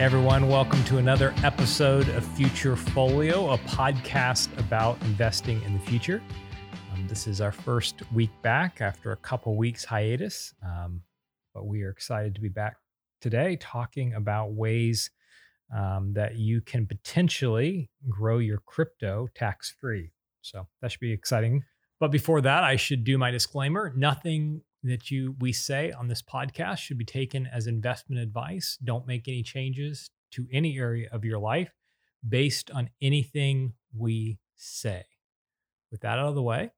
everyone. Welcome to another episode of Future Folio, a podcast about investing in the future. Um, this is our first week back after a couple weeks hiatus, um, but we are excited to be back today talking about ways um, that you can potentially grow your crypto tax free. So that should be exciting. But before that, I should do my disclaimer. Nothing that you we say on this podcast should be taken as investment advice. Don't make any changes to any area of your life based on anything we say. With that out of the way,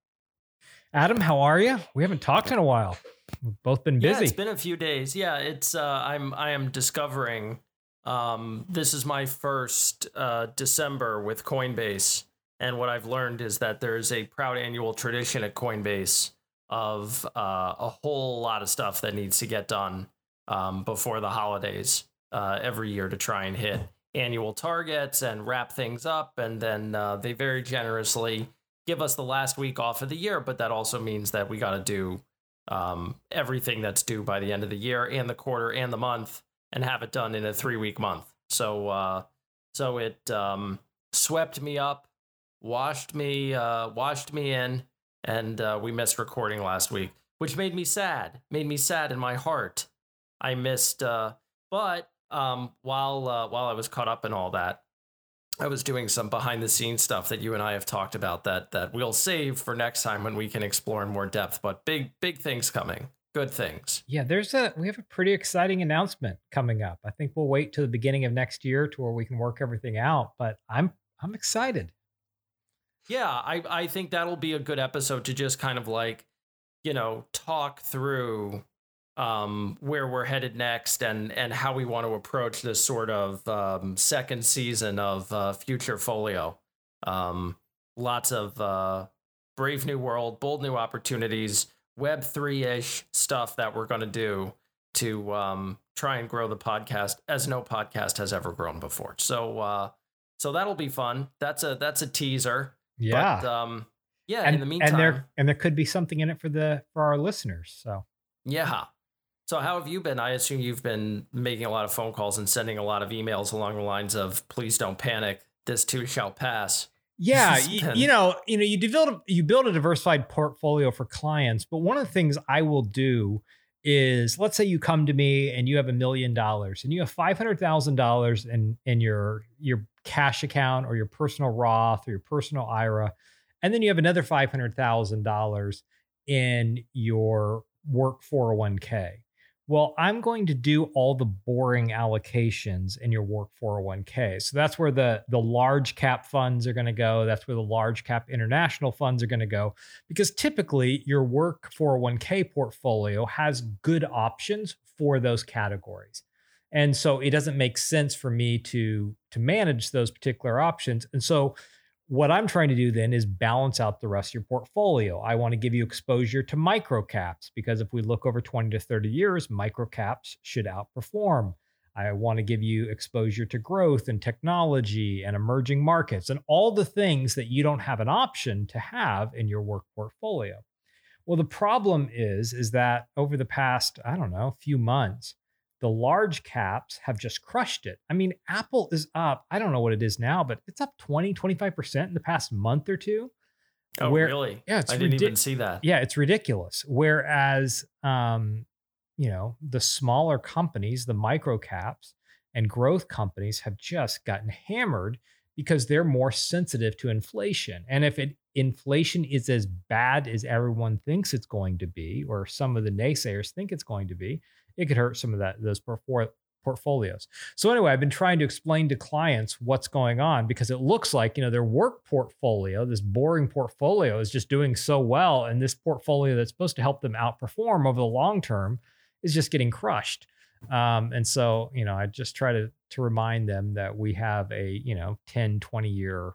Adam, how are you? We haven't talked in a while. We've both been busy. Yeah, it's been a few days. Yeah, it's uh, I'm I am discovering. Um, this is my first uh, December with Coinbase, and what I've learned is that there is a proud annual tradition at Coinbase of uh, a whole lot of stuff that needs to get done um, before the holidays uh, every year to try and hit annual targets and wrap things up. And then uh, they very generously give us the last week off of the year, but that also means that we got to do um, everything that's due by the end of the year and the quarter and the month and have it done in a three week month. So, uh, so it um, swept me up, washed me, uh, washed me in, and uh, we missed recording last week, which made me sad. Made me sad in my heart. I missed, uh, but um, while uh, while I was caught up in all that, I was doing some behind the scenes stuff that you and I have talked about that that we'll save for next time when we can explore in more depth. But big big things coming, good things. Yeah, there's a we have a pretty exciting announcement coming up. I think we'll wait to the beginning of next year to where we can work everything out. But I'm I'm excited. Yeah, I I think that'll be a good episode to just kind of like, you know, talk through um, where we're headed next and and how we want to approach this sort of um, second season of uh, Future Folio. Um, lots of uh, brave new world, bold new opportunities, Web three ish stuff that we're going to do to um, try and grow the podcast as no podcast has ever grown before. So uh, so that'll be fun. That's a that's a teaser. Yeah. But, um, yeah. And, in the meantime, and there and there could be something in it for the for our listeners. So yeah. So how have you been? I assume you've been making a lot of phone calls and sending a lot of emails along the lines of "Please don't panic. This too shall pass." Yeah, you, you, know, you know, you develop you build a diversified portfolio for clients, but one of the things I will do is let's say you come to me and you have a million dollars and you have five hundred thousand dollars in in your your cash account or your personal Roth or your personal IRA, and then you have another five hundred thousand dollars in your work 401k. Well, I'm going to do all the boring allocations in your work 401k. So that's where the the large cap funds are going to go. That's where the large cap international funds are going to go because typically your work 401k portfolio has good options for those categories. And so it doesn't make sense for me to to manage those particular options. And so what I'm trying to do then is balance out the rest of your portfolio. I want to give you exposure to micro caps because if we look over 20 to 30 years, micro caps should outperform. I want to give you exposure to growth and technology and emerging markets and all the things that you don't have an option to have in your work portfolio. Well, the problem is is that over the past, I don't know, few months, the large caps have just crushed it. I mean, Apple is up, I don't know what it is now, but it's up 20, 25% in the past month or two. Oh, where, really? Yeah, it's I didn't even see that. Yeah, it's ridiculous. Whereas, um, you know, the smaller companies, the micro caps and growth companies have just gotten hammered because they're more sensitive to inflation. And if it, inflation is as bad as everyone thinks it's going to be, or some of the naysayers think it's going to be, it could hurt some of that those portfolios. So anyway, I've been trying to explain to clients what's going on because it looks like, you know, their work portfolio, this boring portfolio is just doing so well and this portfolio that's supposed to help them outperform over the long term is just getting crushed. Um, and so, you know, I just try to to remind them that we have a, you know, 10, 20 year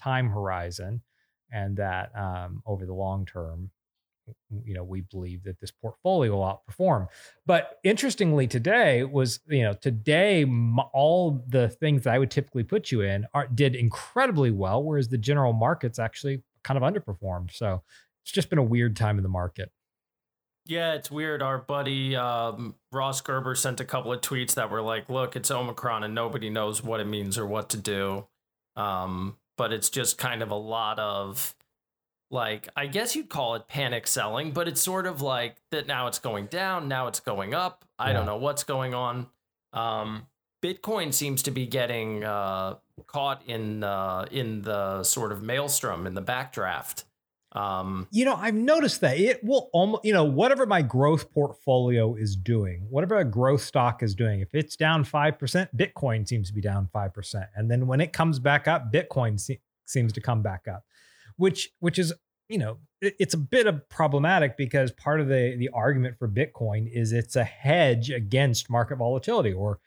time horizon and that um, over the long term, you know we believe that this portfolio will outperform but interestingly today was you know today all the things that i would typically put you in are, did incredibly well whereas the general markets actually kind of underperformed so it's just been a weird time in the market Yeah, it's weird. Our buddy um, Ross Gerber sent a couple of tweets that were like, "Look, it's Omicron, and nobody knows what it means or what to do." Um, but it's just kind of a lot of like I guess you'd call it panic selling, but it's sort of like that now it's going down, now it's going up. I yeah. don't know what's going on. Um, Bitcoin seems to be getting uh, caught in uh, in the sort of maelstrom in the backdraft. Um, you know, I've noticed that it will almost, you know, whatever my growth portfolio is doing, whatever a growth stock is doing, if it's down 5%, Bitcoin seems to be down 5%. And then when it comes back up, Bitcoin se- seems to come back up, which, which is, you know, it, it's a bit of problematic because part of the, the argument for Bitcoin is it's a hedge against market volatility or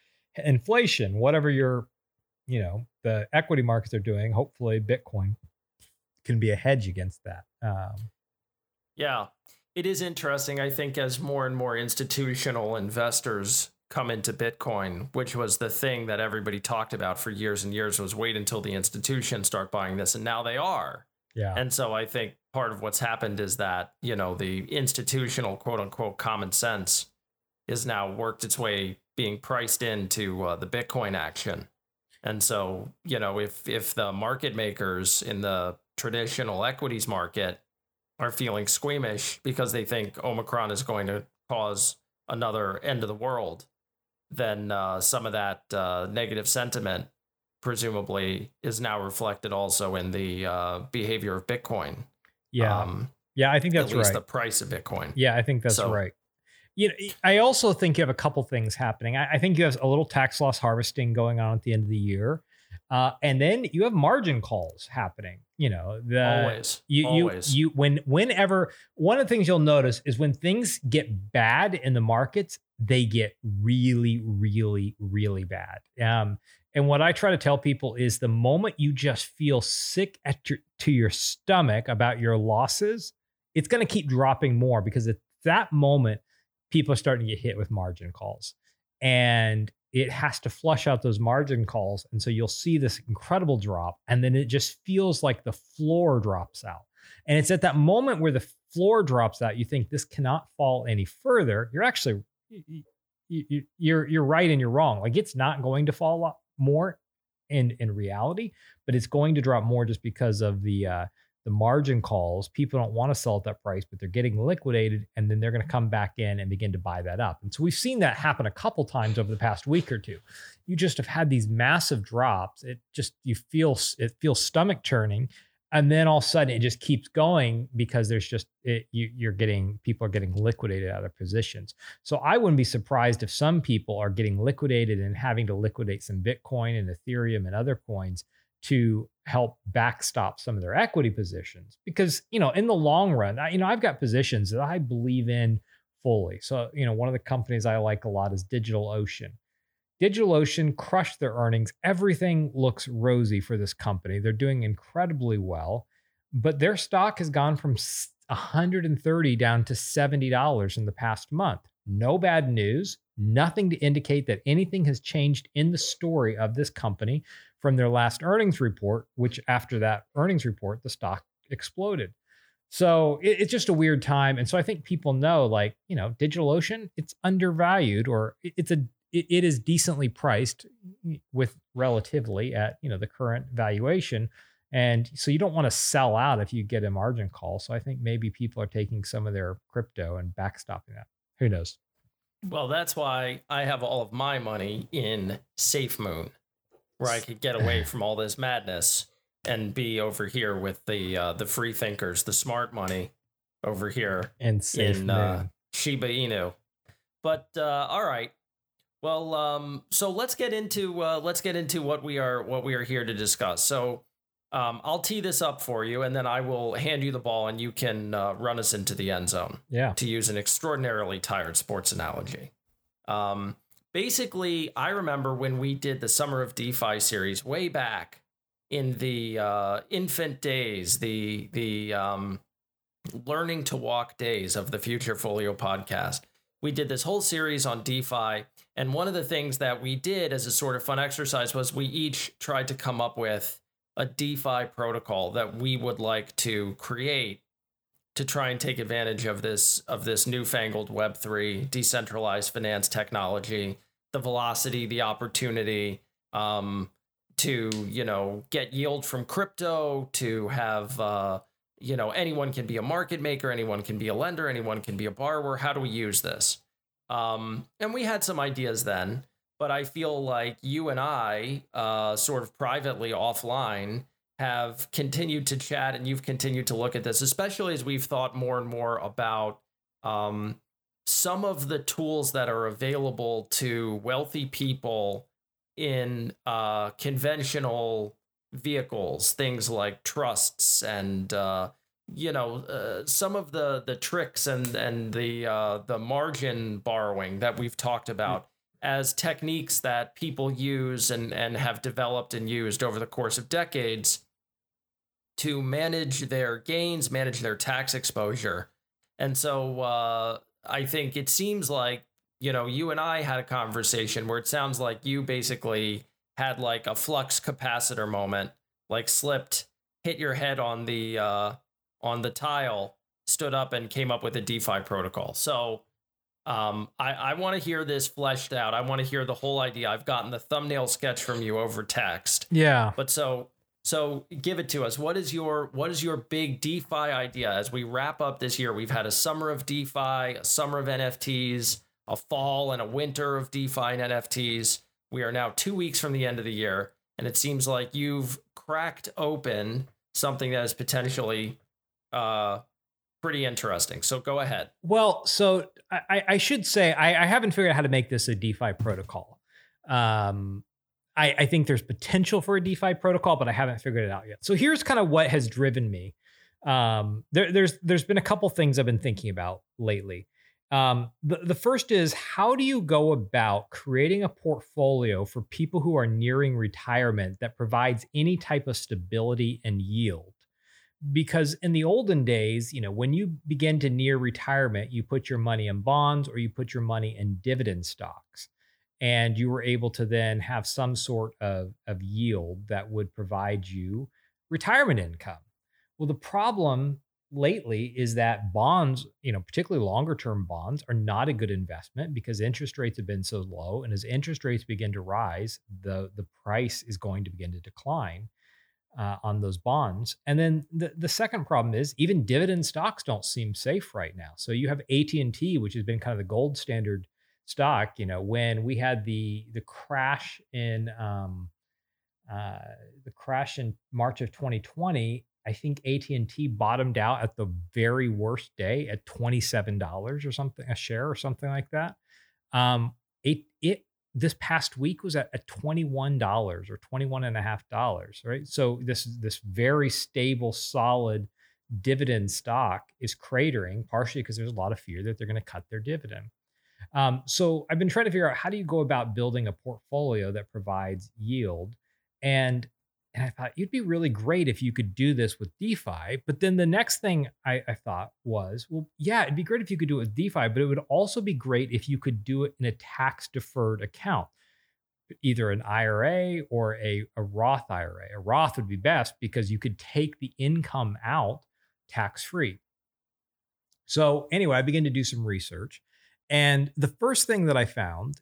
inflation, whatever your, you know, the equity markets are doing, hopefully Bitcoin can be a hedge against that. Um, yeah, it is interesting. I think as more and more institutional investors come into Bitcoin, which was the thing that everybody talked about for years and years, was wait until the institutions start buying this, and now they are. Yeah. And so I think part of what's happened is that you know the institutional quote unquote common sense is now worked its way being priced into uh, the Bitcoin action. And so, you know, if if the market makers in the traditional equities market are feeling squeamish because they think Omicron is going to cause another end of the world, then uh, some of that uh, negative sentiment presumably is now reflected also in the uh, behavior of Bitcoin. Yeah. Um, yeah, I think that's at least right. the price of Bitcoin. Yeah, I think that's so, right. You know, I also think you have a couple things happening. I, I think you have a little tax loss harvesting going on at the end of the year. Uh, and then you have margin calls happening. You know, the always, you, always. you, you, when, whenever one of the things you'll notice is when things get bad in the markets, they get really, really, really bad. Um, and what I try to tell people is the moment you just feel sick at your to your stomach about your losses, it's going to keep dropping more because at that moment, people are starting to get hit with margin calls. And it has to flush out those margin calls. And so you'll see this incredible drop. And then it just feels like the floor drops out. And it's at that moment where the floor drops out, you think this cannot fall any further. You're actually, you, you're, you're right and you're wrong. Like it's not going to fall more in, in reality, but it's going to drop more just because of the, uh, the margin calls, people don't want to sell at that price, but they're getting liquidated and then they're going to come back in and begin to buy that up. And so we've seen that happen a couple times over the past week or two. You just have had these massive drops. It just, you feel, it feels stomach churning. And then all of a sudden it just keeps going because there's just, it, you, you're getting, people are getting liquidated out of positions. So I wouldn't be surprised if some people are getting liquidated and having to liquidate some Bitcoin and Ethereum and other coins to help backstop some of their equity positions. Because you know in the long run I, you know i've got positions that i believe in fully. So you know one of the companies i like a lot is digitalocean digitalocean crushed their earnings everything looks rosy for this company they're doing incredibly well but their stock has gone from 130 down to $70 in the past month no bad news nothing to indicate that anything has changed in the story of this company from their last earnings report, which after that earnings report, the stock exploded. So it, it's just a weird time. And so I think people know, like, you know, DigitalOcean, it's undervalued or it's a, it, it is decently priced with relatively at, you know, the current valuation. And so you don't want to sell out if you get a margin call. So I think maybe people are taking some of their crypto and backstopping that. Who knows? Well, that's why I have all of my money in SafeMoon where I could get away from all this madness and be over here with the uh, the free thinkers, the smart money over here and in uh, Shiba Inu. But uh, all right, well, um, so let's get into uh, let's get into what we are what we are here to discuss. So um, I'll tee this up for you, and then I will hand you the ball, and you can uh, run us into the end zone. Yeah. To use an extraordinarily tired sports analogy. Um, basically, I remember when we did the Summer of DeFi series way back in the uh, infant days, the the um, learning to walk days of the Future Folio podcast. We did this whole series on DeFi, and one of the things that we did as a sort of fun exercise was we each tried to come up with a DeFi protocol that we would like to create to try and take advantage of this of this newfangled Web3 decentralized finance technology, the velocity, the opportunity um, to you know get yield from crypto, to have uh, you know anyone can be a market maker, anyone can be a lender, anyone can be a borrower. How do we use this? Um, and we had some ideas then, but I feel like you and I, uh, sort of privately offline, have continued to chat and you've continued to look at this, especially as we've thought more and more about um, some of the tools that are available to wealthy people in uh, conventional vehicles, things like trusts and uh, you know uh, some of the the tricks and and the uh, the margin borrowing that we've talked about as techniques that people use and and have developed and used over the course of decades to manage their gains, manage their tax exposure. And so uh, I think it seems like, you know, you and I had a conversation where it sounds like you basically had like a flux capacitor moment, like slipped, hit your head on the uh, on the tile, stood up and came up with a DeFi protocol. So um, I, I want to hear this fleshed out. I want to hear the whole idea. I've gotten the thumbnail sketch from you over text. Yeah. But so so give it to us. What is your what is your big DeFi idea as we wrap up this year? We've had a summer of DeFi, a summer of NFTs, a fall and a winter of DeFi and NFTs. We are now two weeks from the end of the year, and it seems like you've cracked open something that is potentially uh, pretty interesting. So go ahead. Well, so I, I should say I, I, haven't figured out how to make this a DeFi protocol. Um, I, I think there's potential for a DeFi protocol, but I haven't figured it out yet. So here's kind of what has driven me. Um, there, there's there's been a couple things I've been thinking about lately. Um, the, the first is how do you go about creating a portfolio for people who are nearing retirement that provides any type of stability and yield? Because in the olden days, you know, when you begin to near retirement, you put your money in bonds or you put your money in dividend stocks and you were able to then have some sort of, of yield that would provide you retirement income. Well, the problem lately is that bonds, you know, particularly longer term bonds, are not a good investment because interest rates have been so low. And as interest rates begin to rise, the, the price is going to begin to decline. Uh, on those bonds. And then the, the second problem is even dividend stocks don't seem safe right now. So you have AT&T, which has been kind of the gold standard stock you know when we had the the crash in um uh the crash in march of 2020 i think at&t bottomed out at the very worst day at $27 or something a share or something like that um it it this past week was at, at $21 or $21.5, right? So this this very stable solid dividend stock is cratering partially because there's a lot of fear that they're going to cut their dividend. Um, so I've been trying to figure out how do you go about building a portfolio that provides yield, and and I thought you'd be really great if you could do this with DeFi. But then the next thing I, I thought was, well, yeah, it'd be great if you could do it with DeFi, but it would also be great if you could do it in a tax deferred account, either an IRA or a, a Roth IRA. A Roth would be best because you could take the income out tax free. So anyway, I began to do some research and the first thing that I found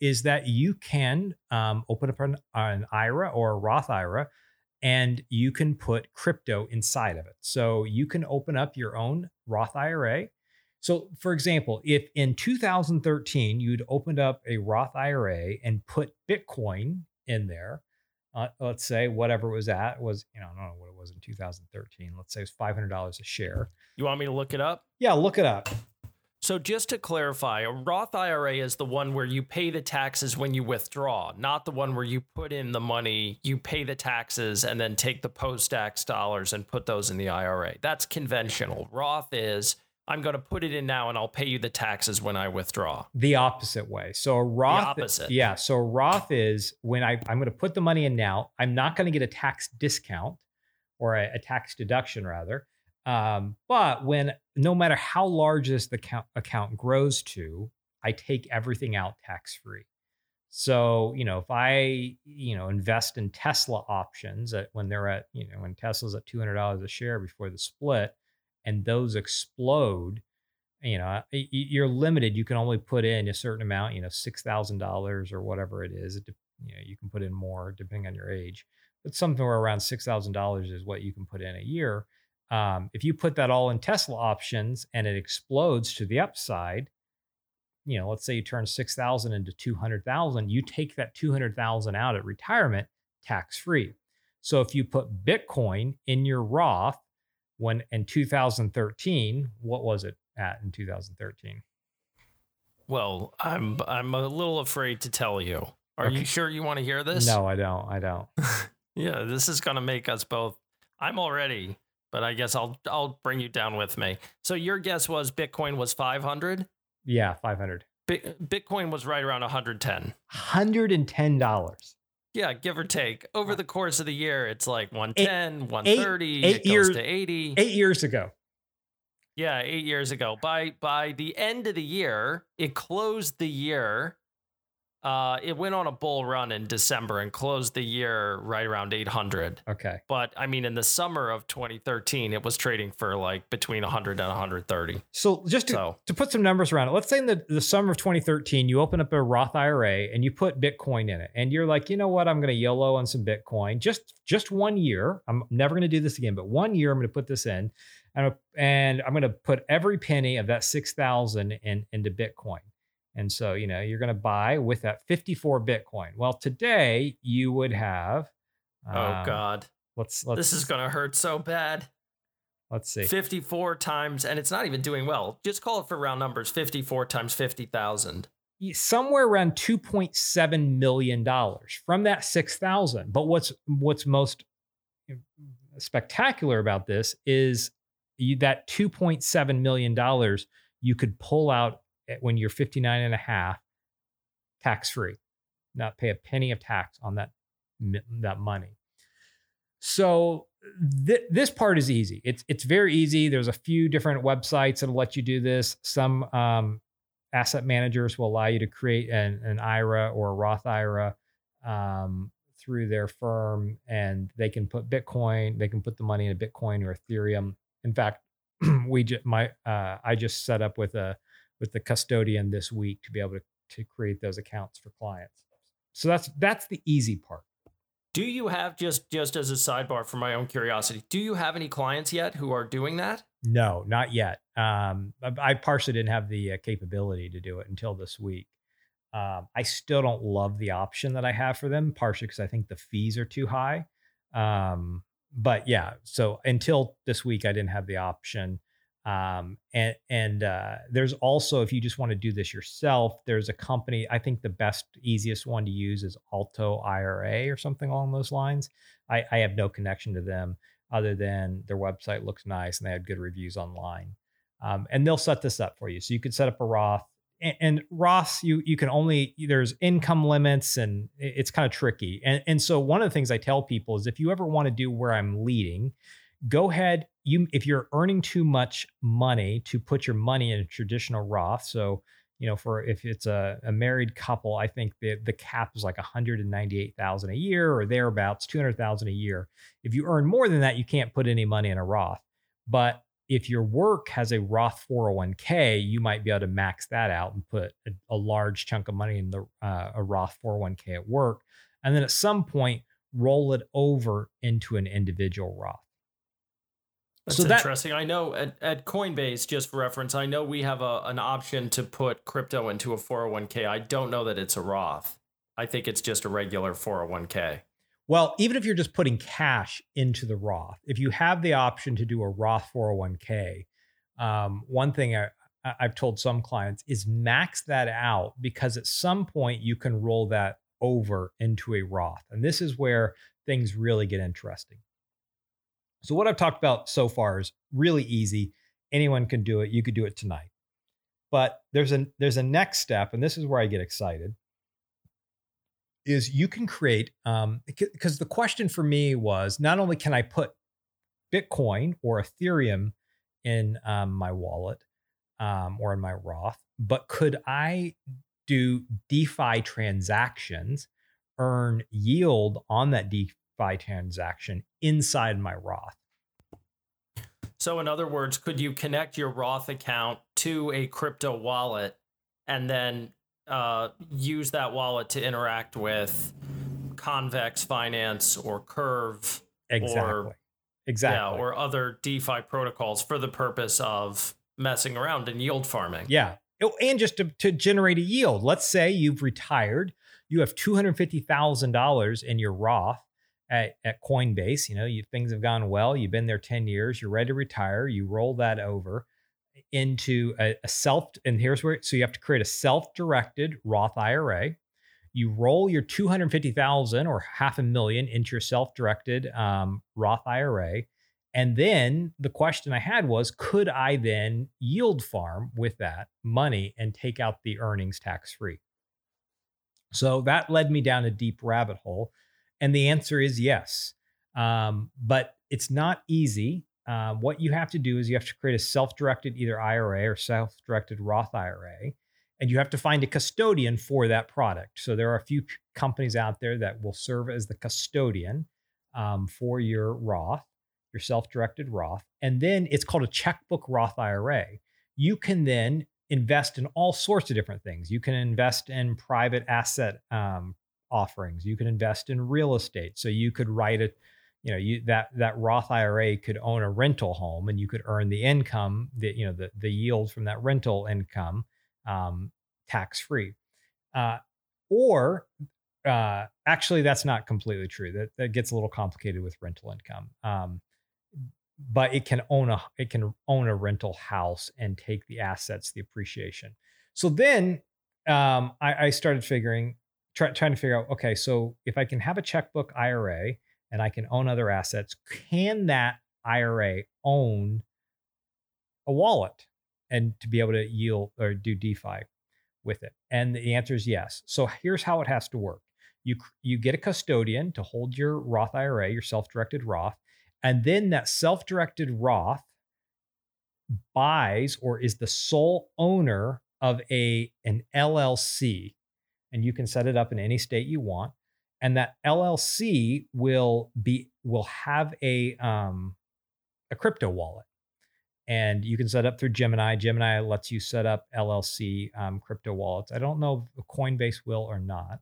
is that you can um, open up an, an, IRA or a Roth IRA and you can put crypto inside of it. So you can open up your own Roth IRA. So, for example, if in 2013 you'd opened up a Roth IRA and put Bitcoin in there, uh, let's say whatever it was at was, you know, I don't know what it was in 2013. Let's say it was $500 a share. You want me to look it up? Yeah, look it up. So just to clarify, a Roth IRA is the one where you pay the taxes when you withdraw, not the one where you put in the money, you pay the taxes and then take the post-tax dollars and put those in the IRA. That's conventional. Roth is I'm going to put it in now and I'll pay you the taxes when I withdraw. The opposite way. So a Roth the opposite. Yeah, so a Roth is when I I'm going to put the money in now, I'm not going to get a tax discount or a, a tax deduction rather. Um, but when no matter how large this account, account grows to, I take everything out tax free. So, you know, if I, you know, invest in Tesla options at when they're at, you know, when Tesla's at $200 a share before the split, and those explode, you know, you're limited. You can only put in a certain amount, you know, $6,000 or whatever it is. You know, you can put in more depending on your age, but somewhere around $6,000 is what you can put in a year. Um, if you put that all in Tesla options and it explodes to the upside, you know, let's say you turn 6,000 into 200,000, you take that 200,000 out at retirement tax free. So if you put Bitcoin in your Roth when in 2013, what was it at in 2013? Well, I'm I'm a little afraid to tell you. Are okay. you sure you want to hear this? No, I don't. I don't. yeah, this is going to make us both I'm already, but I guess I'll I'll bring you down with me. So your guess was Bitcoin was 500? Yeah, 500. Bitcoin was right around 110. $110. Yeah, give or take. Over the course of the year, it's like 110, eight, 130, eight, eight it goes years, to 80. Eight years ago. Yeah, eight years ago. By by the end of the year, it closed the year uh, it went on a bull run in December and closed the year right around 800. Okay. But I mean, in the summer of 2013, it was trading for like between 100 and 130. So just to, so, to put some numbers around it, let's say in the, the summer of 2013, you open up a Roth IRA and you put Bitcoin in it, and you're like, you know what, I'm going to YOLO on some Bitcoin just just one year. I'm never going to do this again, but one year I'm going to put this in, and and I'm going to put every penny of that six thousand in into Bitcoin. And so, you know, you're going to buy with that 54 Bitcoin. Well, today you would have. Oh, um, oh God. Let's, let's. This is going to hurt so bad. Let's see. 54 times, and it's not even doing well. Just call it for round numbers 54 times 50,000. Somewhere around $2.7 million from that 6,000. But what's what's most spectacular about this is you, that $2.7 million you could pull out when you're 59 and a half tax free not pay a penny of tax on that that money. So th- this part is easy. It's it's very easy. There's a few different websites that'll let you do this. Some um, asset managers will allow you to create an, an ira or a roth ira um, through their firm and they can put bitcoin they can put the money in a bitcoin or ethereum. In fact we just my uh, i just set up with a with the custodian this week to be able to, to create those accounts for clients. So that's that's the easy part. Do you have just just as a sidebar for my own curiosity? Do you have any clients yet who are doing that? No, not yet. Um, I, partially didn't have the uh, capability to do it until this week. Um, I still don't love the option that I have for them, partially because I think the fees are too high. Um, but yeah, so until this week, I didn't have the option. Um, and and uh, there's also if you just want to do this yourself, there's a company. I think the best, easiest one to use is Alto IRA or something along those lines. I, I have no connection to them other than their website looks nice and they had good reviews online. Um, and they'll set this up for you, so you could set up a Roth. And, and Roth, you you can only there's income limits and it's kind of tricky. And and so one of the things I tell people is if you ever want to do where I'm leading, go ahead you if you're earning too much money to put your money in a traditional roth so you know for if it's a, a married couple i think the, the cap is like 198000 a year or thereabouts 200000 a year. If you earn more than that you can't put any money in a roth. But if your work has a roth 401k you might be able to max that out and put a, a large chunk of money in the uh, a roth 401k at work and then at some point roll it over into an individual roth that's so interesting. That, I know at, at Coinbase, just for reference, I know we have a, an option to put crypto into a 401k. I don't know that it's a Roth. I think it's just a regular 401k. Well, even if you're just putting cash into the Roth, if you have the option to do a Roth 401k, um, one thing I, I've told some clients is max that out because at some point you can roll that over into a Roth. And this is where things really get interesting. So what I've talked about so far is really easy. Anyone can do it. You could do it tonight. But there's a there's a next step, and this is where I get excited. Is you can create um, because the question for me was not only can I put Bitcoin or Ethereum in um, my wallet um, or in my Roth, but could I do DeFi transactions, earn yield on that DeFi transaction inside my Roth. So, in other words, could you connect your Roth account to a crypto wallet and then uh, use that wallet to interact with Convex Finance or Curve? Exactly. Or, exactly. Yeah, or other DeFi protocols for the purpose of messing around and yield farming. Yeah. Oh, and just to, to generate a yield. Let's say you've retired, you have $250,000 in your Roth at, at Coinbase. You know, you, things have gone well. You've been there 10 years. You're ready to retire. You roll that over into a, a self, and here's where, so you have to create a self directed Roth IRA. You roll your 250,000 or half a million into your self directed um, Roth IRA. And then the question I had was could I then yield farm with that money and take out the earnings tax free? So that led me down a deep rabbit hole. And the answer is yes. Um, but it's not easy. Uh, what you have to do is you have to create a self directed either IRA or self directed Roth IRA. And you have to find a custodian for that product. So there are a few companies out there that will serve as the custodian um, for your Roth your self directed Roth. And then it's called a checkbook Roth IRA. You can then invest in all sorts of different things. You can invest in private asset um, offerings. You can invest in real estate. So you could write it, you know, you that that Roth IRA could own a rental home, and you could earn the income, the you know the the yield from that rental income, um, tax free. Uh, or uh, actually, that's not completely true. That that gets a little complicated with rental income. Um, but it can own a it can own a rental house and take the assets, the appreciation. So then um, I, I, started figuring, try, trying to figure out, okay, so if I can have a checkbook IRA and I can own other assets, can that IRA own a wallet and to be able to yield or do DeFi with it? And the answer is yes. So here's how it has to work. You you get a custodian to hold your Roth IRA, your self-directed Roth, and then that self directed Roth buys or is the sole owner of a an LLC and you can set it up in any state you want and that LLC will be will have a um a crypto wallet and you can set up through Gemini. Gemini lets you set up LLC um, crypto wallets. I don't know if Coinbase will or not.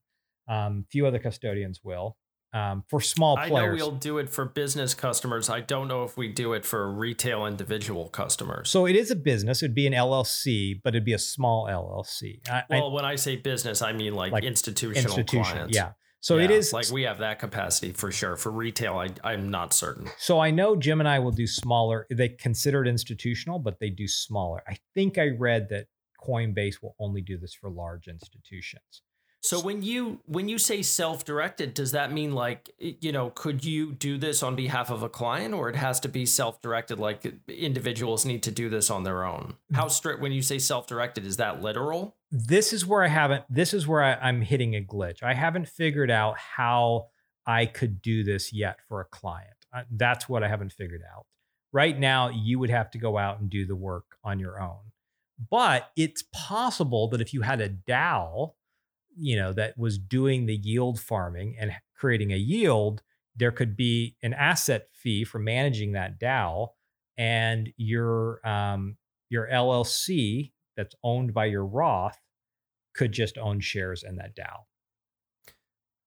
Um, few other custodians will um, for small players. I know we'll do it for business customers. I don't know if we do it for retail individual customers. So it is a business. It'd be an LLC, but it'd be a small LLC. I, well, I, when I say business, I mean like, like institutional institution, clients. Yeah. So yeah, it is like we have that capacity for sure. For retail, I, I'm not certain. So I know Gemini will do smaller. They consider it institutional, but they do smaller. I think I read that Coinbase will only do this for large institutions. So when you when you say self-directed, does that mean like you know, could you do this on behalf of a client or it has to be self-directed like individuals need to do this on their own? How mm. strict when you say self-directed is that literal? This is where I haven't this is where I, I'm hitting a glitch. I haven't figured out how I could do this yet for a client. Uh, that's what I haven't figured out. Right now, you would have to go out and do the work on your own. But it's possible that if you had a DAO you know that was doing the yield farming and creating a yield there could be an asset fee for managing that DAO and your um, your LLC that's owned by your Roth could just own shares in that DAO.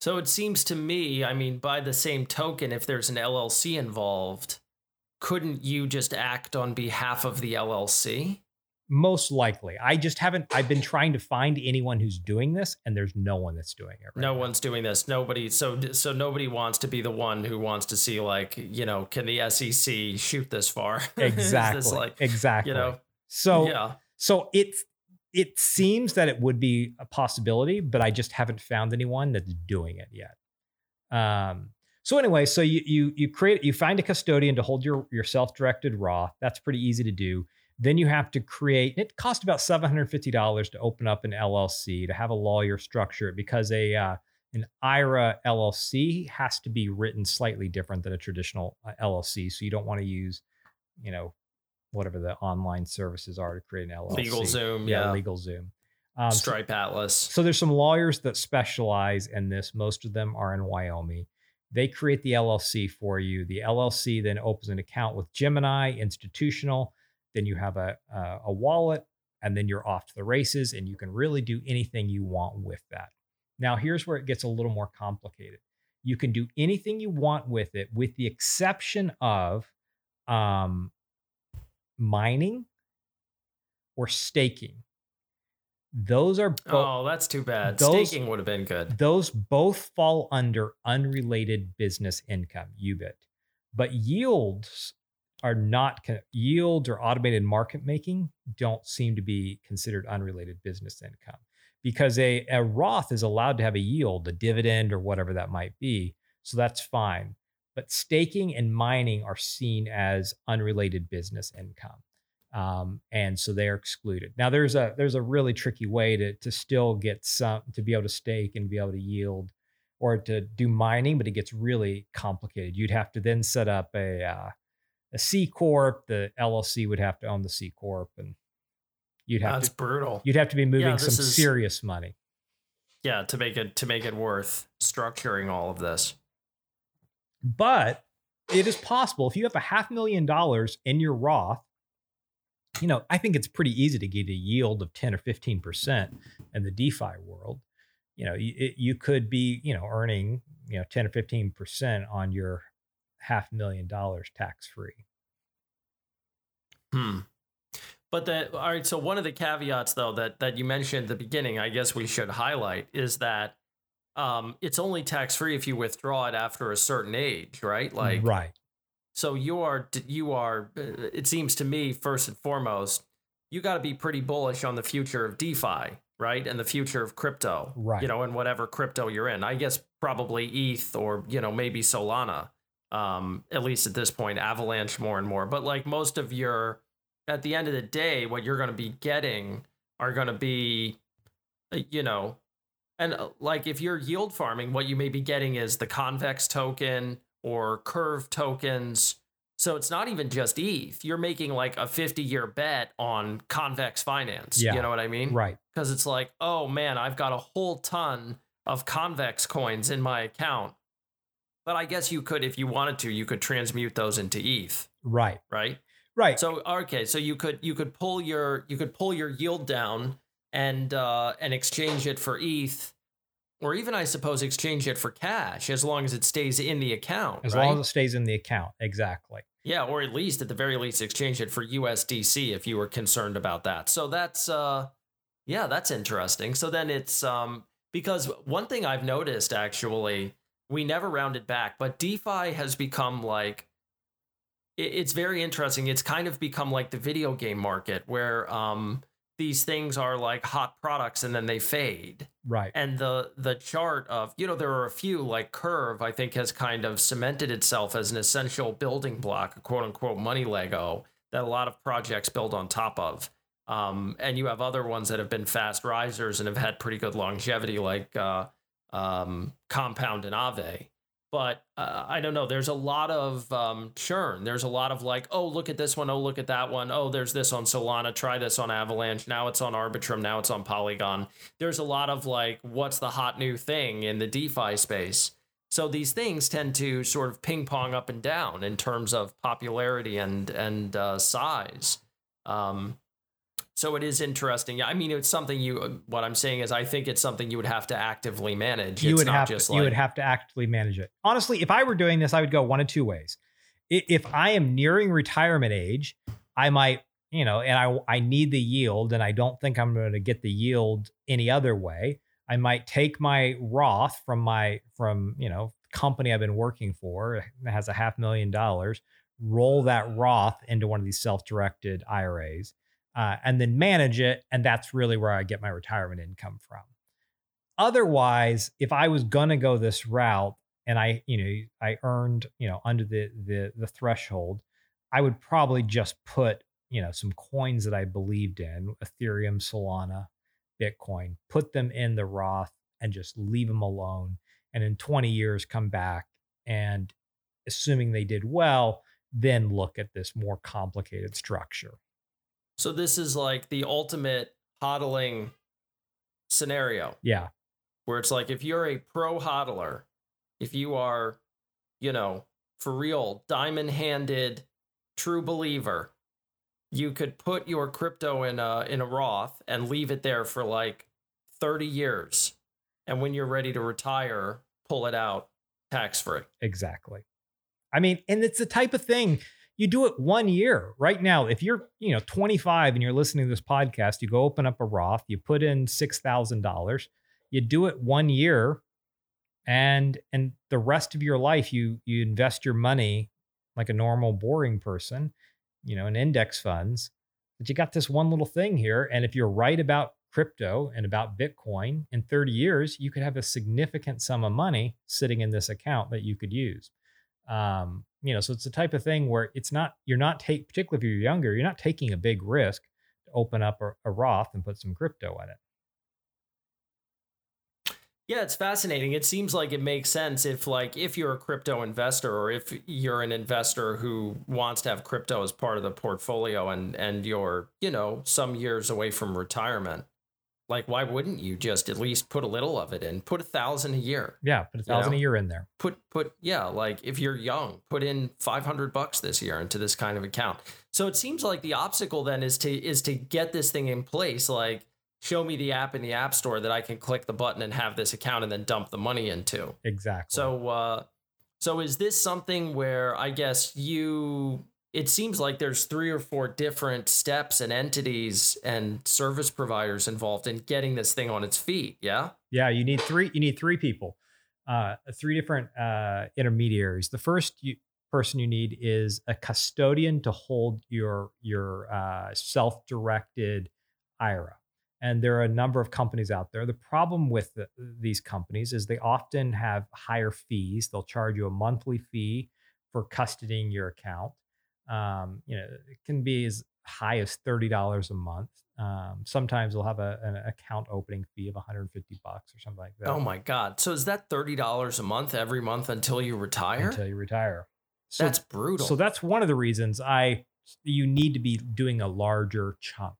So it seems to me, I mean, by the same token, if there's an LLC involved, couldn't you just act on behalf of the LLC? Most likely. I just haven't. I've been trying to find anyone who's doing this, and there's no one that's doing it. Right no now. one's doing this. Nobody. So so nobody wants to be the one who wants to see like you know can the SEC shoot this far? Exactly. this like, exactly. You know. So yeah. So it's it seems that it would be a possibility, but I just haven't found anyone that's doing it yet. Um. So anyway, so you you you create you find a custodian to hold your your self directed Roth. That's pretty easy to do then you have to create, it costs about $750 to open up an LLC, to have a lawyer structure it because a uh, an IRA LLC has to be written slightly different than a traditional uh, LLC. So you don't want to use, you know, whatever the online services are to create an LLC. LegalZoom, yeah. yeah. LegalZoom. Um, Stripe so, Atlas. So there's some lawyers that specialize in this. Most of them are in Wyoming. They create the LLC for you. The LLC then opens an account with Gemini Institutional. Then you have a, a, a wallet, and then you're off to the races, and you can really do anything you want with that. Now, here's where it gets a little more complicated. You can do anything you want with it, with the exception of um, mining or staking. Those are both. Oh, that's too bad. those- Staking would have been good. Those both fall under unrelated business income, UBIT. But yields are not con- or automated market making don't seem to be considered unrelated business income because a, a Roth is allowed to have a yield, a dividend, or whatever that might be. So that's fine. But staking and mining are seen as unrelated business income. Um, and so they're excluded. Now there's a there's a really tricky way to to still get some to be able to stake and be able to yield or to do mining, but it gets really complicated. You'd have to then set up a uh, a C corp. The LLC would have to own the C corp, and you'd have That's to brutal. you'd have to be moving Yeah, some is- serious money. Yeah, to make it to make it worth structuring all of this. But it is possible if you have a half million dollars in your Roth. You know, I think it's pretty easy to get a yield of 10 or 15% in the DeFi world. You know, you, it- you could be, you know, earning, you know, 10 or 15% on your half million dollars tax free. Hmm. But the all right. So one of the caveats, though, that that you mentioned at the beginning, I guess we should highlight is that um, it's only tax free if you withdraw it after a certain age, right? Like, right. so you are you are. uh, It seems to me, first and foremost, you got to be pretty bullish on the future of DeFi, right, and the future of crypto, Right. You know, and whatever crypto you're in. I guess probably ETH or you know maybe Solana. Um, at least at this point, Avalanche more and more. But like most of your at the end of the day, what you're going to be getting are going to be, uh, you know, and uh, like if you're yield farming, what you may be getting is the convex token or curve tokens. So it's not even just ETH. You're making like a 50 year bet on convex finance. Yeah. You know what I mean? Right. Because it's like, oh man, I've got a whole ton of convex coins in my account. But I guess you could, if you wanted to, you could transmute those into ETH, Right. right? Right. So okay, so you could you could pull your you could pull your yield down and uh, and exchange it for ETH, or even I suppose exchange it for cash as long as it stays in the account. as right? long as it stays in the account. Exactly. yeah, or at least at the very least exchange it for USDC if you were concerned about that. So that's uh, yeah, that's interesting. So then it's um because one thing I've noticed actually we never rounded back, but DeFi has become like it's very interesting. It's kind of become like the video game market where um these things are like hot products and then they fade. Right. And the the chart of, you know, there are a few like Curve, I think has kind of cemented itself as an essential building block, a quote unquote money Lego that a lot of projects build on top of. Um, and you have other ones that have been fast risers and have had pretty good longevity, like uh, um, Compound and Aave. But uh, I don't know. There's a lot of um, churn. There's a lot of like, oh, look at this one. Oh, look at that one. Oh, there's this on Solana. Try this on Avalanche. Now it's on Arbitrum. Now it's on Polygon. There's a lot of like, what's the hot new thing in the DeFi space? So these things tend to sort of ping pong up and down in terms of popularity and and uh, size. Um, so it is interesting. I mean, it's something you. Uh, what I'm saying is, I think it's something you would have to actively manage. you it's would not have just to, like you would have to actively manage it. Honestly, if I were doing this, I would go one of two ways. If I am nearing retirement age, I might, you know, and I I need the yield, and I don't think I'm going to get the yield any other way. I might take my Roth from my from you know company I've been working for that has a half million dollars, roll that Roth into one of these self-directed IRAs, uh, and then manage it, and that's really where I get my retirement income from. Otherwise if i was going to go this route and i you know i earned you know under the the the threshold i would probably just put you know some coins that i believed in ethereum solana bitcoin put them in the roth and just leave them alone and in 20 years come back and assuming they did well then look at this more complicated structure So this is like the ultimate hodling scenario yeah where it's like if you're a pro hodler, if you are you know, for real, diamond handed, true believer, you could put your crypto in a in a Roth and leave it there for like 30 years. And when you're ready to retire, pull it out tax free. Exactly. I mean, and it's the type of thing you do it one year right now. If you're, you know, 25 and you're listening to this podcast, you go open up a Roth, you put in $6,000, you do it one year and and the rest of your life you you invest your money like a normal boring person you know in index funds but you got this one little thing here and if you're right about crypto and about bitcoin in 30 years you could have a significant sum of money sitting in this account that you could use um, you know so it's the type of thing where it's not you're not take particularly if you're younger you're not taking a big risk to open up a, a roth and put some crypto in it yeah, it's fascinating. It seems like it makes sense if like if you're a crypto investor or if you're an investor who wants to have crypto as part of the portfolio and and you're, you know, some years away from retirement. Like why wouldn't you just at least put a little of it in? Put a thousand a year. Yeah, put a thousand you know? a year in there. Put put yeah, like if you're young, put in 500 bucks this year into this kind of account. So it seems like the obstacle then is to is to get this thing in place like show me the app in the app store that I can click the button and have this account and then dump the money into. Exactly. So uh so is this something where I guess you it seems like there's three or four different steps and entities and service providers involved in getting this thing on its feet, yeah? Yeah, you need three you need three people. Uh three different uh intermediaries. The first you, person you need is a custodian to hold your your uh self-directed IRA and there are a number of companies out there. The problem with the, these companies is they often have higher fees. They'll charge you a monthly fee for custodying your account. Um, you know, it can be as high as thirty dollars a month. Um, sometimes they'll have a, an account opening fee of 150 bucks or something like that. Oh my god! So is that thirty dollars a month every month until you retire? Until you retire. So, that's brutal. So that's one of the reasons I you need to be doing a larger chunk.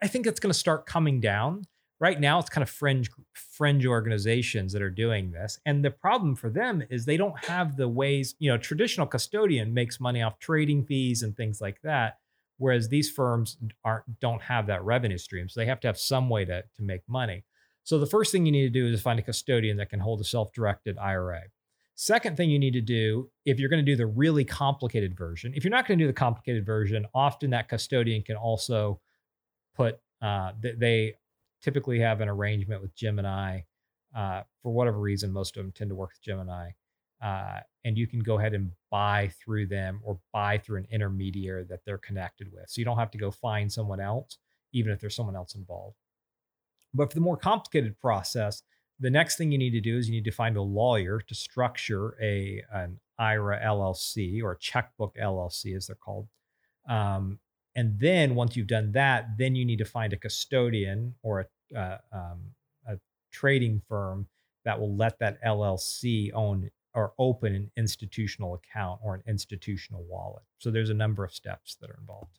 I think it's going to start coming down. Right now, it's kind of fringe fringe organizations that are doing this, and the problem for them is they don't have the ways. You know, traditional custodian makes money off trading fees and things like that, whereas these firms aren't don't have that revenue stream, so they have to have some way to to make money. So the first thing you need to do is find a custodian that can hold a self-directed IRA. Second thing you need to do, if you're going to do the really complicated version, if you're not going to do the complicated version, often that custodian can also put uh, they typically have an arrangement with Gemini. Uh, for whatever reason, most of them tend to work with Gemini. Uh, and you can go ahead and buy through them or buy through an intermediary that they're connected with. So you don't have to go find someone else, even if there's someone else involved. But for the more complicated process, the next thing you need to do is you need to find a lawyer to structure a an IRA LLC or a checkbook LLC, as they're called. Um, and then once you've done that, then you need to find a custodian or a, uh, um, a trading firm that will let that LLC own or open an institutional account or an institutional wallet. So there's a number of steps that are involved.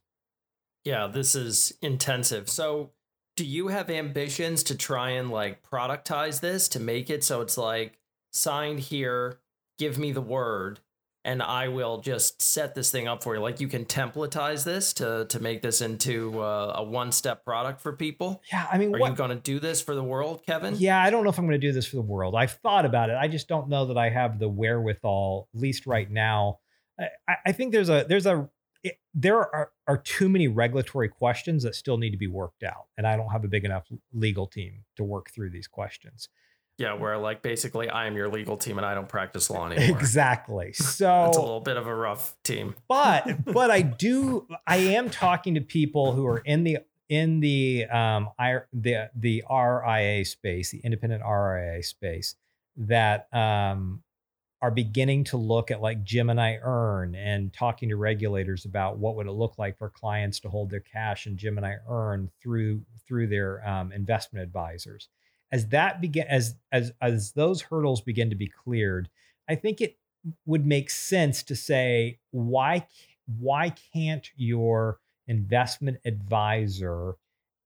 Yeah, this is intensive. So do you have ambitions to try and like productize this to make it so it's like signed here, give me the word, and I will just set this thing up for you. Like you can templatize this to to make this into uh, a one step product for people. Yeah, I mean, are what, you going to do this for the world, Kevin? Yeah, I don't know if I'm going to do this for the world. I've thought about it. I just don't know that I have the wherewithal, at least right now. I, I think there's a there's a it, there are are too many regulatory questions that still need to be worked out, and I don't have a big enough legal team to work through these questions. Yeah, where like basically I am your legal team and I don't practice law anymore. Exactly. So it's a little bit of a rough team. But but I do I am talking to people who are in the in the um I the the RIA space, the independent RIA space that um are beginning to look at like Gemini Earn and talking to regulators about what would it look like for clients to hold their cash in Gemini Earn through through their um, investment advisors as that begin as as as those hurdles begin to be cleared, I think it would make sense to say why why can't your investment advisor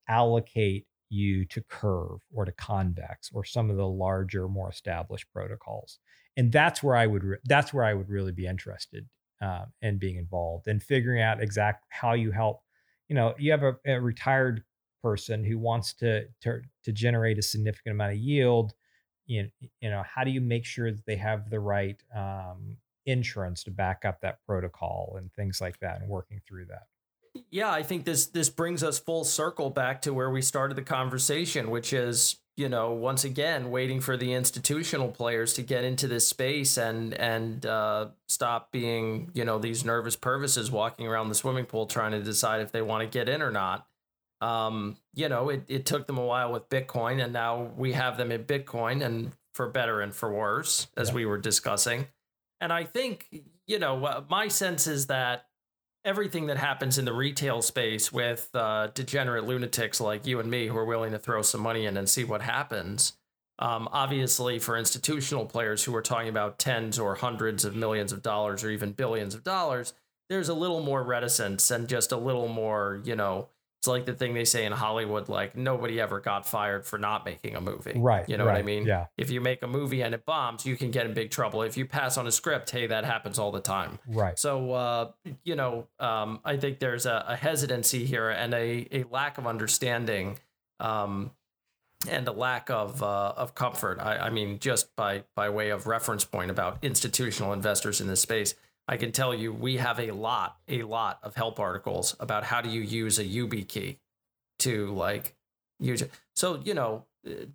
allocate you to curve or to convex or some of the larger more established protocols and that's where I would re- that's where I would really be interested uh, in being involved and figuring out exact how you help. You know, you have a, a retired person who wants to, to to generate a significant amount of yield. You know, you know, how do you make sure that they have the right um, insurance to back up that protocol and things like that, and working through that. Yeah, I think this this brings us full circle back to where we started the conversation, which is you know once again waiting for the institutional players to get into this space and and uh, stop being you know these nervous purvises walking around the swimming pool trying to decide if they want to get in or not. Um, you know, it, it took them a while with Bitcoin, and now we have them in Bitcoin, and for better and for worse, as yeah. we were discussing. And I think, you know, my sense is that everything that happens in the retail space with uh, degenerate lunatics like you and me who are willing to throw some money in and see what happens. Um, obviously, for institutional players who are talking about tens or hundreds of millions of dollars or even billions of dollars, there's a little more reticence and just a little more, you know, it's like the thing they say in Hollywood, like nobody ever got fired for not making a movie. Right. You know right, what I mean? Yeah. If you make a movie and it bombs, you can get in big trouble. If you pass on a script, hey, that happens all the time. Right. So, uh, you know, um, I think there's a, a, hesitancy here and a, a lack of understanding um, and a lack of uh, of comfort. I, I mean, just by by way of reference point about institutional investors in this space I can tell you we have a lot, a lot of help articles about how do you use a YubiKey to like use it. So, you know,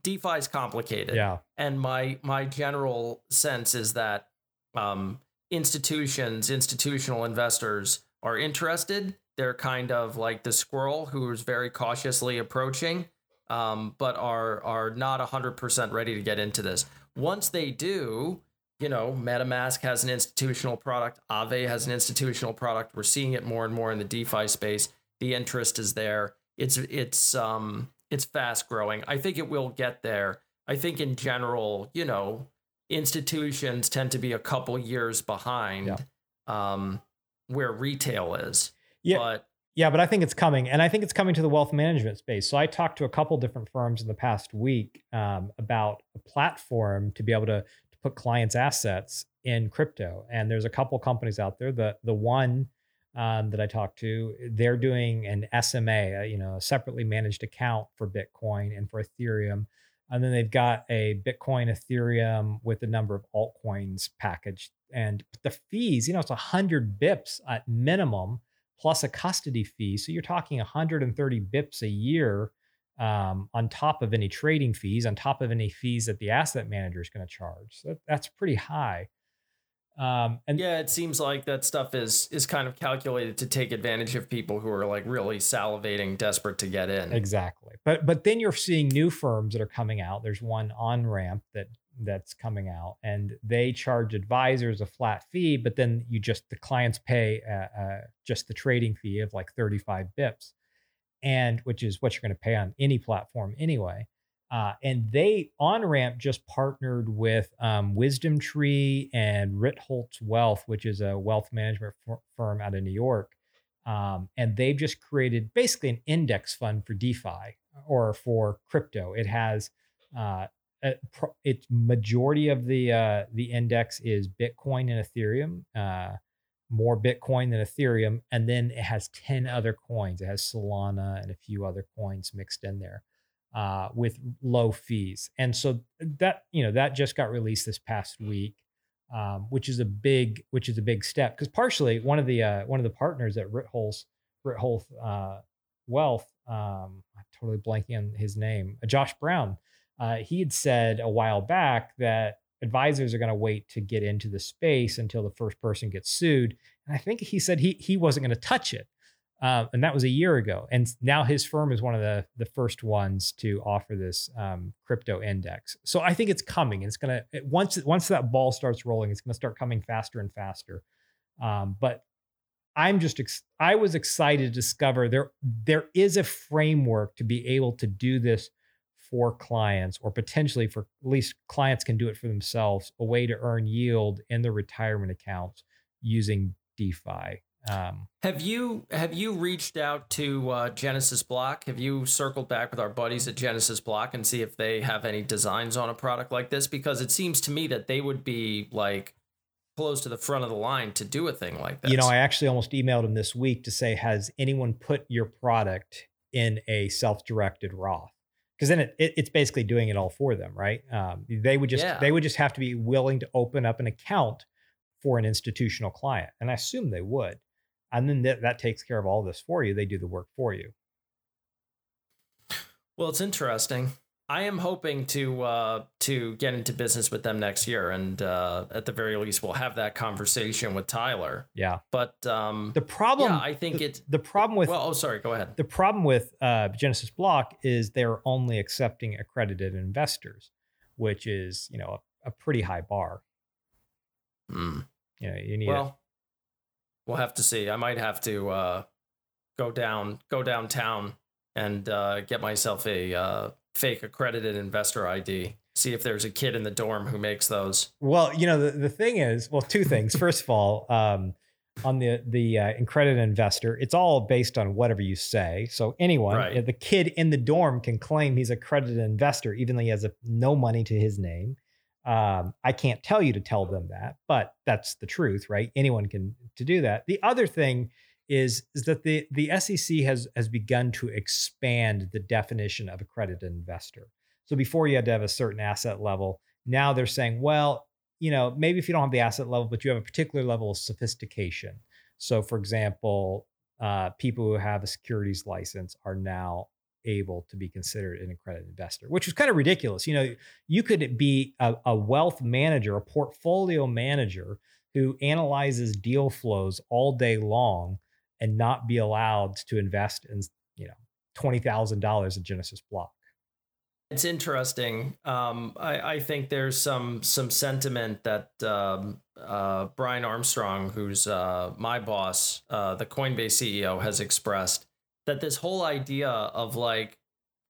DeFi is complicated. Yeah. And my my general sense is that um, institutions, institutional investors are interested. They're kind of like the squirrel who's very cautiously approaching, um, but are are not hundred percent ready to get into this. Once they do, you know, MetaMask has an institutional product, Aave has an institutional product. We're seeing it more and more in the DeFi space. The interest is there. It's it's um it's fast growing. I think it will get there. I think in general, you know, institutions tend to be a couple years behind yeah. um where retail is. Yeah. But yeah, but I think it's coming, and I think it's coming to the wealth management space. So I talked to a couple different firms in the past week um, about a platform to be able to put clients' assets in crypto. And there's a couple companies out there. The the one um, that I talked to, they're doing an SMA, uh, you know, a separately managed account for Bitcoin and for Ethereum. And then they've got a Bitcoin, Ethereum with a number of altcoins packaged. And the fees, you know, it's 100 bips at minimum plus a custody fee. So you're talking 130 bips a year um, on top of any trading fees, on top of any fees that the asset manager is going to charge. So that's pretty high. Um, and yeah, it seems like that stuff is is kind of calculated to take advantage of people who are like really salivating, desperate to get in. Exactly. But but then you're seeing new firms that are coming out. There's one Onramp that that's coming out, and they charge advisors a flat fee, but then you just the clients pay uh, uh, just the trading fee of like 35 bips and which is what you're going to pay on any platform anyway. Uh, and they Onramp just partnered with um, WisdomTree and Ritholtz Wealth, which is a wealth management f- firm out of New York. Um, and they've just created basically an index fund for DeFi or for crypto. It has uh, a, its majority of the uh, the index is Bitcoin and Ethereum. More Bitcoin than Ethereum, and then it has 10 other coins. It has Solana and a few other coins mixed in there uh, with low fees. And so that, you know, that just got released this past week. Um, which is a big, which is a big step because partially one of the uh, one of the partners at Ritholtz, Ritholtz uh, Wealth, um, I'm totally blanking on his name, uh, Josh Brown. Uh, he had said a while back that advisors are going to wait to get into the space until the first person gets sued. And I think he said he he wasn't going to touch it, uh, and that was a year ago. And now his firm is one of the the first ones to offer this um, crypto index. So I think it's coming. It's going to once once that ball starts rolling, it's going to start coming faster and faster. Um, but I'm just ex- I was excited to discover there there is a framework to be able to do this for clients or potentially for at least clients can do it for themselves a way to earn yield in their retirement accounts using defi Um, have you have you reached out to uh, Genesis Block? Have you circled back with our buddies at Genesis Block and see if they have any designs on a product like this? Because it seems to me that they would be like close to the front of the line to do a thing like this. You know, I actually almost emailed him this week to say, has anyone put your product in a self-directed Roth? Because then it, it, it's basically doing it all for them, right? Um, they would just Yeah. they would just have to be willing to open up an account for an institutional client, and I assume they would. And then that, that takes care of all this for you. They do the work for you. Well, it's interesting. I am hoping to uh, to get into business with them next year, and uh, at the very least, we'll have that conversation with Tyler. Yeah. But um, The problem, yeah, I think the, it's the problem with well. Oh, sorry. Go ahead. the problem with uh, Genesis Block is they're only accepting accredited investors, which is you know a, a pretty high bar. Hmm. You know, you need Well, we'll have to see. I might have to uh, go down, go downtown, and uh, get myself a uh, fake accredited investor ID. See if there's a kid in the dorm who makes those. Well, you know, the, the thing is, well, two things. First of all, um, on the the uh, accredited investor, it's all based on whatever you say. So anyone, Right. the kid in the dorm can claim he's a accredited investor, even though he has a, no money to his name. Um, I can't tell you to tell them that, but that's the truth, right? Anyone can to do that. The other thing is is that the the SEC has has begun to expand the definition of accredited investor. So before you had to have a certain asset level. Now they're saying, well, you know, maybe if you don't have the asset level, but you have a particular level of sophistication. So, for example, uh, people who have a securities license are now able to be considered an accredited investor, which is kind of ridiculous. You know, you could be a, a wealth manager, a portfolio manager who analyzes deal flows all day long and not be allowed to invest in, you know, twenty thousand dollars in Genesis Block. It's interesting. Um, I, I think there's some some sentiment that um, uh, Brian Armstrong, who's uh, my boss, uh, the Coinbase CEO, has expressed that this whole idea of like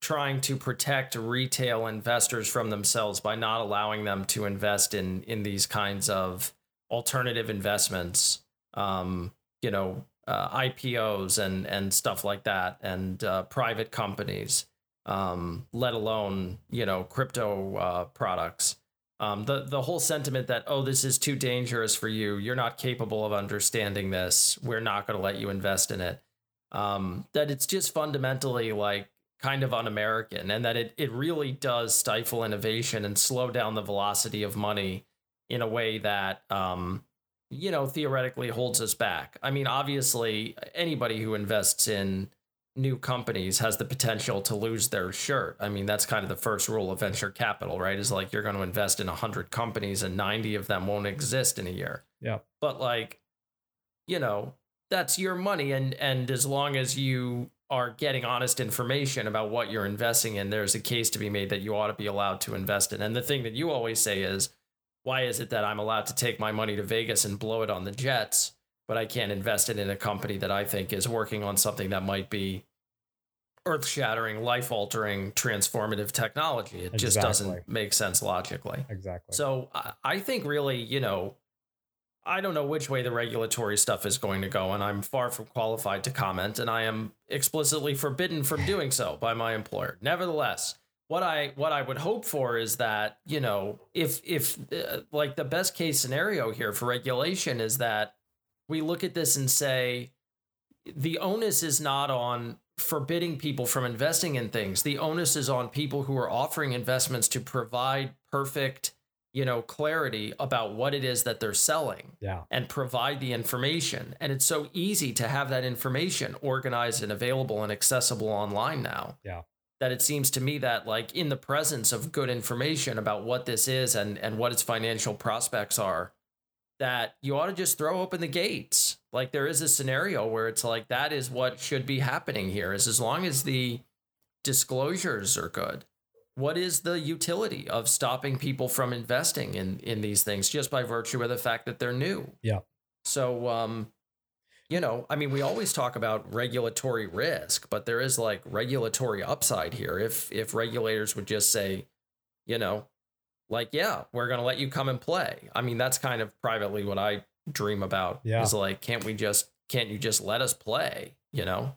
trying to protect retail investors from themselves by not allowing them to invest in in these kinds of alternative investments, um, you know, uh, IPOs and and stuff like that, and uh, private companies um, let alone you know crypto uh, products. Um, the the whole sentiment that oh this is too dangerous for you, you're not capable of understanding this. We're not going to let you invest in it. Um, that it's just fundamentally like kind of un-American, and that it it really does stifle innovation and slow down the velocity of money in a way that um, you know theoretically holds us back. I mean, obviously, anybody who invests in new companies has the potential to lose their shirt. I mean, that's kind of the first rule of venture capital, right? Is like you're going to invest in 100 companies and 90 of them won't exist in a year. Yeah. But like, you know, that's your money and and as long as you are getting honest information about what you're investing in, there's a case to be made that you ought to be allowed to invest in. And the thing that you always say is, why is it that I'm allowed to take my money to Vegas and blow it on the Jets, but I can't invest it in a company that I think is working on something that might be earth shattering, life altering, transformative technology? It just doesn't make sense logically. Exactly. So I think really, you know, I don't know which way the regulatory stuff is going to go, and I'm far from qualified to comment, and I am explicitly forbidden from doing so by my employer. Nevertheless, what I what I would hope for is that you know, if if uh, like the best case scenario here for regulation is that we look at this and say the onus is not on forbidding people from investing in things. The onus is on people who are offering investments to provide perfect, you know, clarity about what it is that they're selling yeah. and provide the information. And it's so easy to have that information organized and available and accessible online now. Yeah. That it seems to me that like in the presence of good information about what this is and and what its financial prospects are, that you ought to just throw open the gates. Like there is a scenario where it's like that is what should be happening here is as long as the disclosures are good. What is the utility of stopping people from investing in in these things just by virtue of the fact that they're new? Yeah. So um you know, I mean, we always talk about regulatory risk, but there is like regulatory upside here. If if regulators would just say, you know, like, yeah, we're gonna let you come and play. I mean, that's kind of privately what I dream about. Yeah. Is like, can't we just can't you just let us play? You know,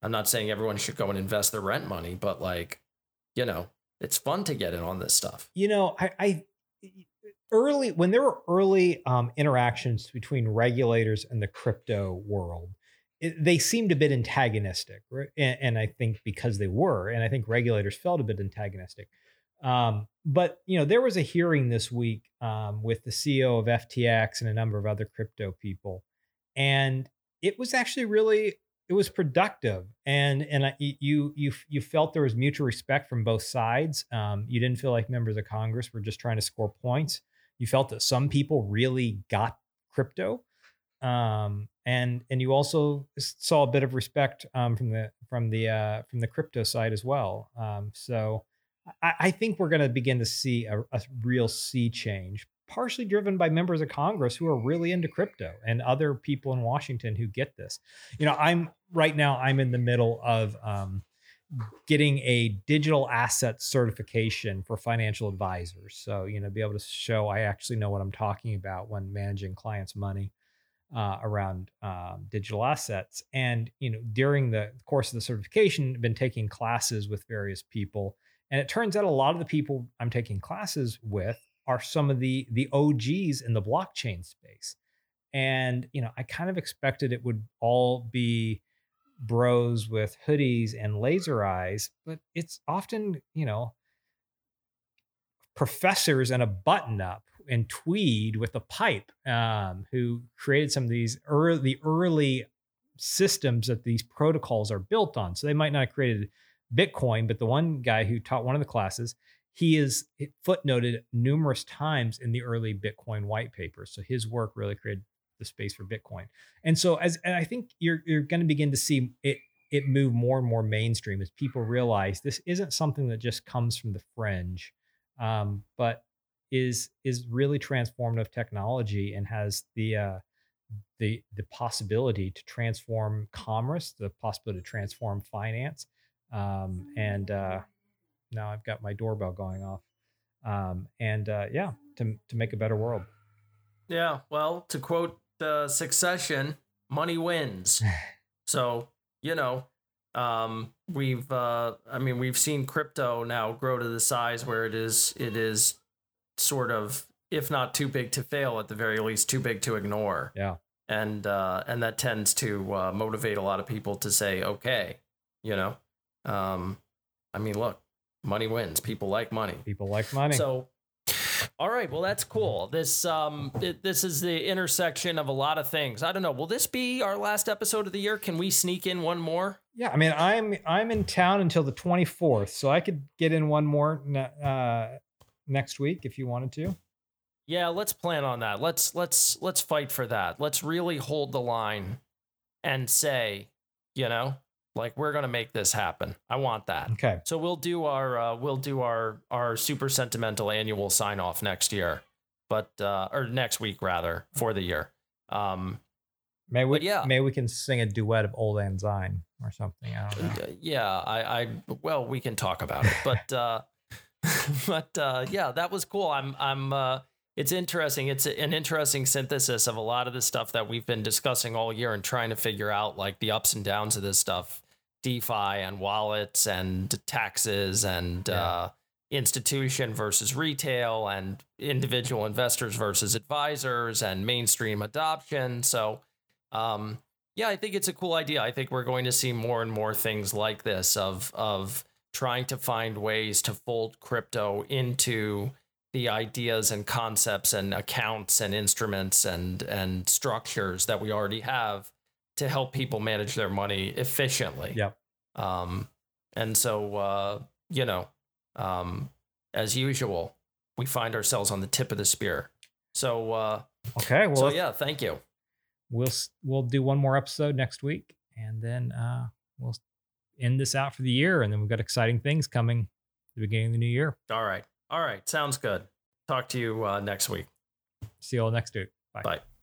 I'm not saying everyone should go and invest their rent money, but like, you know, it's fun to get in on this stuff. You know, I, I early when there were early um, interactions between regulators and the crypto world, it, they seemed a bit antagonistic, right? And, and, I think because they were, and I think regulators felt a bit antagonistic. Um, but you know, there was a hearing this week um, with the CEO of FTX and a number of other crypto people, and it was actually really it was productive and and you you you felt there was mutual respect from both sides um, you didn't feel like members of congress were just trying to score points you felt that some people really got crypto um, and and you also saw a bit of respect um, from the from the uh, from the crypto side as well um, so I, I, think we're going to begin to see a, a real sea change partially driven by members of Congress who are really into crypto and other people in Washington who get this. You know, I'm right now, I'm in the middle of um, getting a digital asset certification for financial advisors. So, you know, be able to show I actually know what I'm talking about when managing clients' money. Uh, around um, digital assets, and you know, during the course of the certification, I've been taking classes with various people, and it turns out a lot of the people I'm taking classes with are some of the the OGs in the blockchain space. And you know, I kind of expected it would all be bros with hoodies and laser eyes, but it's often, you know, professors and a button up and tweed with a pipe um, who created some of these early the early systems that these protocols are built on. So they might not have created Bitcoin, but the one guy who taught one of the classes he is footnoted numerous times in the early Bitcoin white paper. So his work really created the space for Bitcoin. And so as and I think you're you're going to begin to see it it move more and more mainstream as people realize this isn't something that just comes from the fringe, um, but is is really transformative technology and has the uh, the the possibility to transform commerce, the possibility to transform finance, um, and uh, now I've got my doorbell going off. Um, and uh, yeah, to to make a better world. Yeah, well, to quote uh, Succession, money wins. so you know, um, we've uh, I mean we've seen crypto now grow to the size where it is it is sort of if not too big to fail at the very least too big to ignore. Yeah. And uh, and that tends to uh, motivate a lot of people to say, okay, you know, um, I mean, look, money wins. People like money. People like money. So all right, well that's cool. This um it, this is the intersection of a lot of things. I don't know. Will this be our last episode of the year? Can we sneak in one more? Yeah, I mean, I'm I'm in town until the 24th, so I could get in one more uh next week if you wanted to. Yeah, let's plan on that. Let's let's let's fight for that. Let's really hold the line and say, you know, like we're gonna make this happen. I want that. Okay. So we'll do our uh, we'll do our our super sentimental annual sign off next year, but uh, or next week rather for the year. Um, maybe we yeah. maybe we can sing a duet of Old Syne or something. I don't know. Uh, yeah, I I well we can talk about it, but uh, but uh, yeah, that was cool. I'm I'm uh, it's interesting. It's an interesting synthesis of a lot of the stuff that we've been discussing all year and trying to figure out like the ups and downs of this stuff DeFi and wallets and taxes and yeah. uh, institution versus retail and individual investors versus advisors and mainstream adoption. So, um, yeah, I think it's a cool idea. I think we're going to see more and more things like this of of trying to find ways to fold crypto into the ideas and concepts and accounts and instruments and and structures that we already have to help people manage their money efficiently. Yeah. Um, and so, uh, you know, um, as usual, we find ourselves on the tip of the spear. So, uh, okay. Well, so yeah, thank you. We'll, we'll do one more episode next week and then, uh, we'll end this out for the year. And then we've got exciting things coming at the beginning of the new year. All right. All right. Sounds good. Talk to you, uh, next week. See you all next week. Bye. Bye.